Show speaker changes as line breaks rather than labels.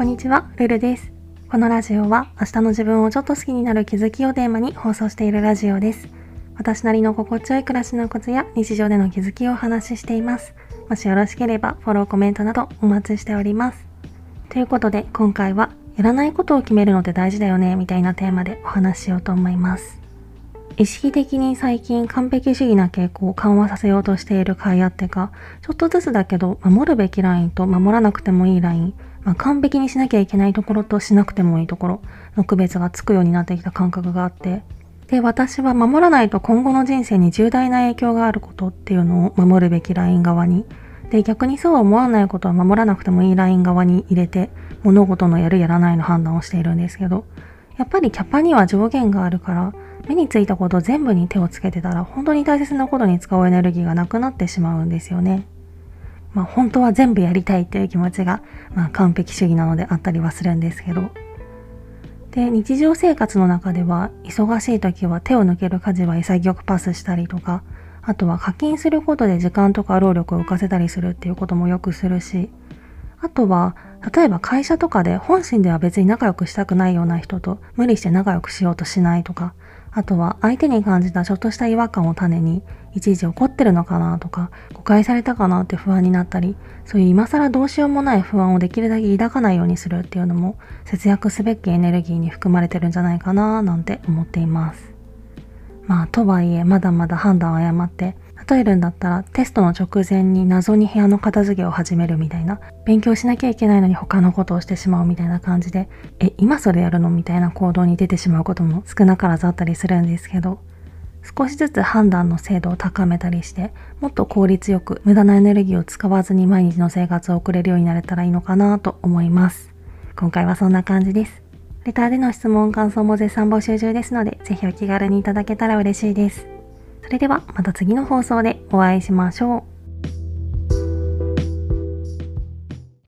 こんにちは、ルルです。このラジオは明日の自分をちょっと好きになる気づきをテーマに放送しているラジオです。私なりの心地よい暮らしのコツや日常での気づきをお話ししています。もしよろしければフォロー、コメントなどお待ちしております。ということで今回はやらないことを決めるのって大事だよねみたいなテーマでお話ししようと思います。意識的に最近完璧主義な傾向を緩和させようとしている甲斐あってか、ちょっとずつだけど守るべきラインと守らなくてもいいライン、まあ、完璧にしなきゃいけないところとしなくてもいいところの区別がつくようになってきた感覚があって、で、私は守らないと今後の人生に重大な影響があることっていうのを守るべきライン側に、で、逆にそうは思わないことは守らなくてもいいライン側に入れて、物事のやるやらないの判断をしているんですけど、やっぱりキャパには上限があるから、目についたこと全部に手をつけてたら本当に大切なことに使うエネルギーがなくなってしまうんですよね。まあ本当は全部やりたいっていう気持ちが、まあ、完璧主義なのであったりはするんですけど。で、日常生活の中では忙しい時は手を抜ける家事は潔くパスしたりとか、あとは課金することで時間とか労力を浮かせたりするっていうこともよくするし、あとは、例えば会社とかで本心では別に仲良くしたくないような人と無理して仲良くしようとしないとか、あとは相手に感じたちょっとした違和感を種に、いちいち怒ってるのかなとか、誤解されたかなって不安になったり、そういう今更どうしようもない不安をできるだけ抱かないようにするっていうのも、節約すべきエネルギーに含まれてるんじゃないかななんて思っています。まあ、とはいえ、まだまだ判断を誤って、えるんだったらテストの直前に謎に部屋の片付けを始めるみたいな勉強しなきゃいけないのに他のことをしてしまうみたいな感じでえ今それやるの？みたいな行動に出てしまうことも少なからずあったりするんですけど少しずつ判断の精度を高めたりしてもっと効率よく無駄なエネルギーを使わずに毎日の生活を送れるようになれたらいいのかなと思います。今回はそんな感じです。レターでの質問感想も絶賛募集中ですのでぜひお気軽にいただけたら嬉しいです。れではまた次の放送でお会いしましょう。